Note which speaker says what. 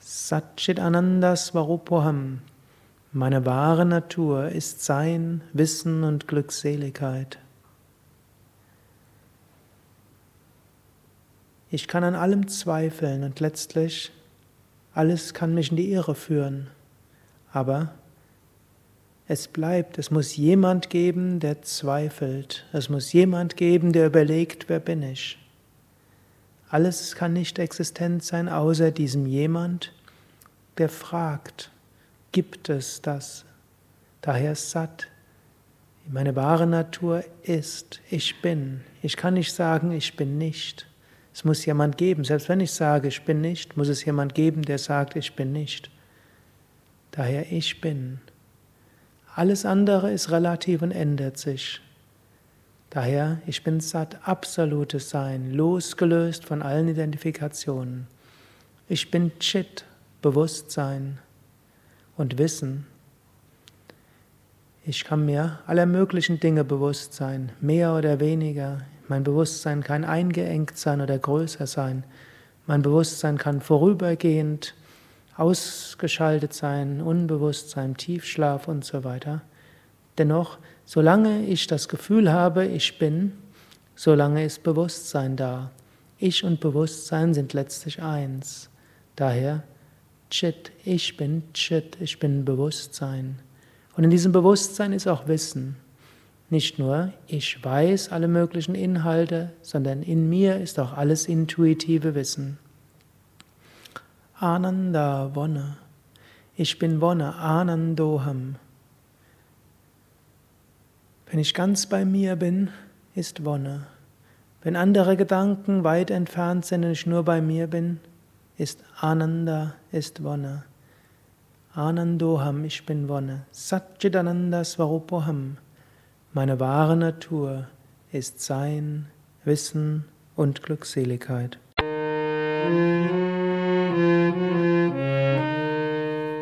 Speaker 1: Satchitananda Svarupoham. Meine wahre Natur ist Sein, Wissen und Glückseligkeit. Ich kann an allem zweifeln und letztlich alles kann mich in die Irre führen. Aber es bleibt, es muss jemand geben, der zweifelt. Es muss jemand geben, der überlegt, wer bin ich. Alles kann nicht existent sein außer diesem jemand, der fragt, gibt es das? Daher satt. Meine wahre Natur ist, ich bin. Ich kann nicht sagen, ich bin nicht. Es muss jemand geben. Selbst wenn ich sage, ich bin nicht, muss es jemand geben, der sagt, ich bin nicht. Daher ich bin. Alles andere ist relativ und ändert sich. Daher, ich bin satt, absolutes Sein, losgelöst von allen Identifikationen. Ich bin Chit, Bewusstsein und Wissen. Ich kann mir aller möglichen Dinge bewusst sein, mehr oder weniger. Mein Bewusstsein kann eingeengt sein oder größer sein. Mein Bewusstsein kann vorübergehend ausgeschaltet sein, unbewusst sein, Tiefschlaf und so weiter. Dennoch, solange ich das Gefühl habe, ich bin, solange ist Bewusstsein da. Ich und Bewusstsein sind letztlich eins. Daher Chit, ich bin Chit, ich bin Bewusstsein. Und in diesem Bewusstsein ist auch Wissen. Nicht nur, ich weiß alle möglichen Inhalte, sondern in mir ist auch alles intuitive Wissen. Ananda Wonne. Ich bin Wonne, Anandoham. Wenn ich ganz bei mir bin, ist Wonne. Wenn andere Gedanken weit entfernt sind und ich nur bei mir bin, ist Ananda, ist Wonne. Anandoham, ich bin Wonne. Satchitananda Svarupoham. Meine wahre Natur ist Sein, Wissen und Glückseligkeit. Música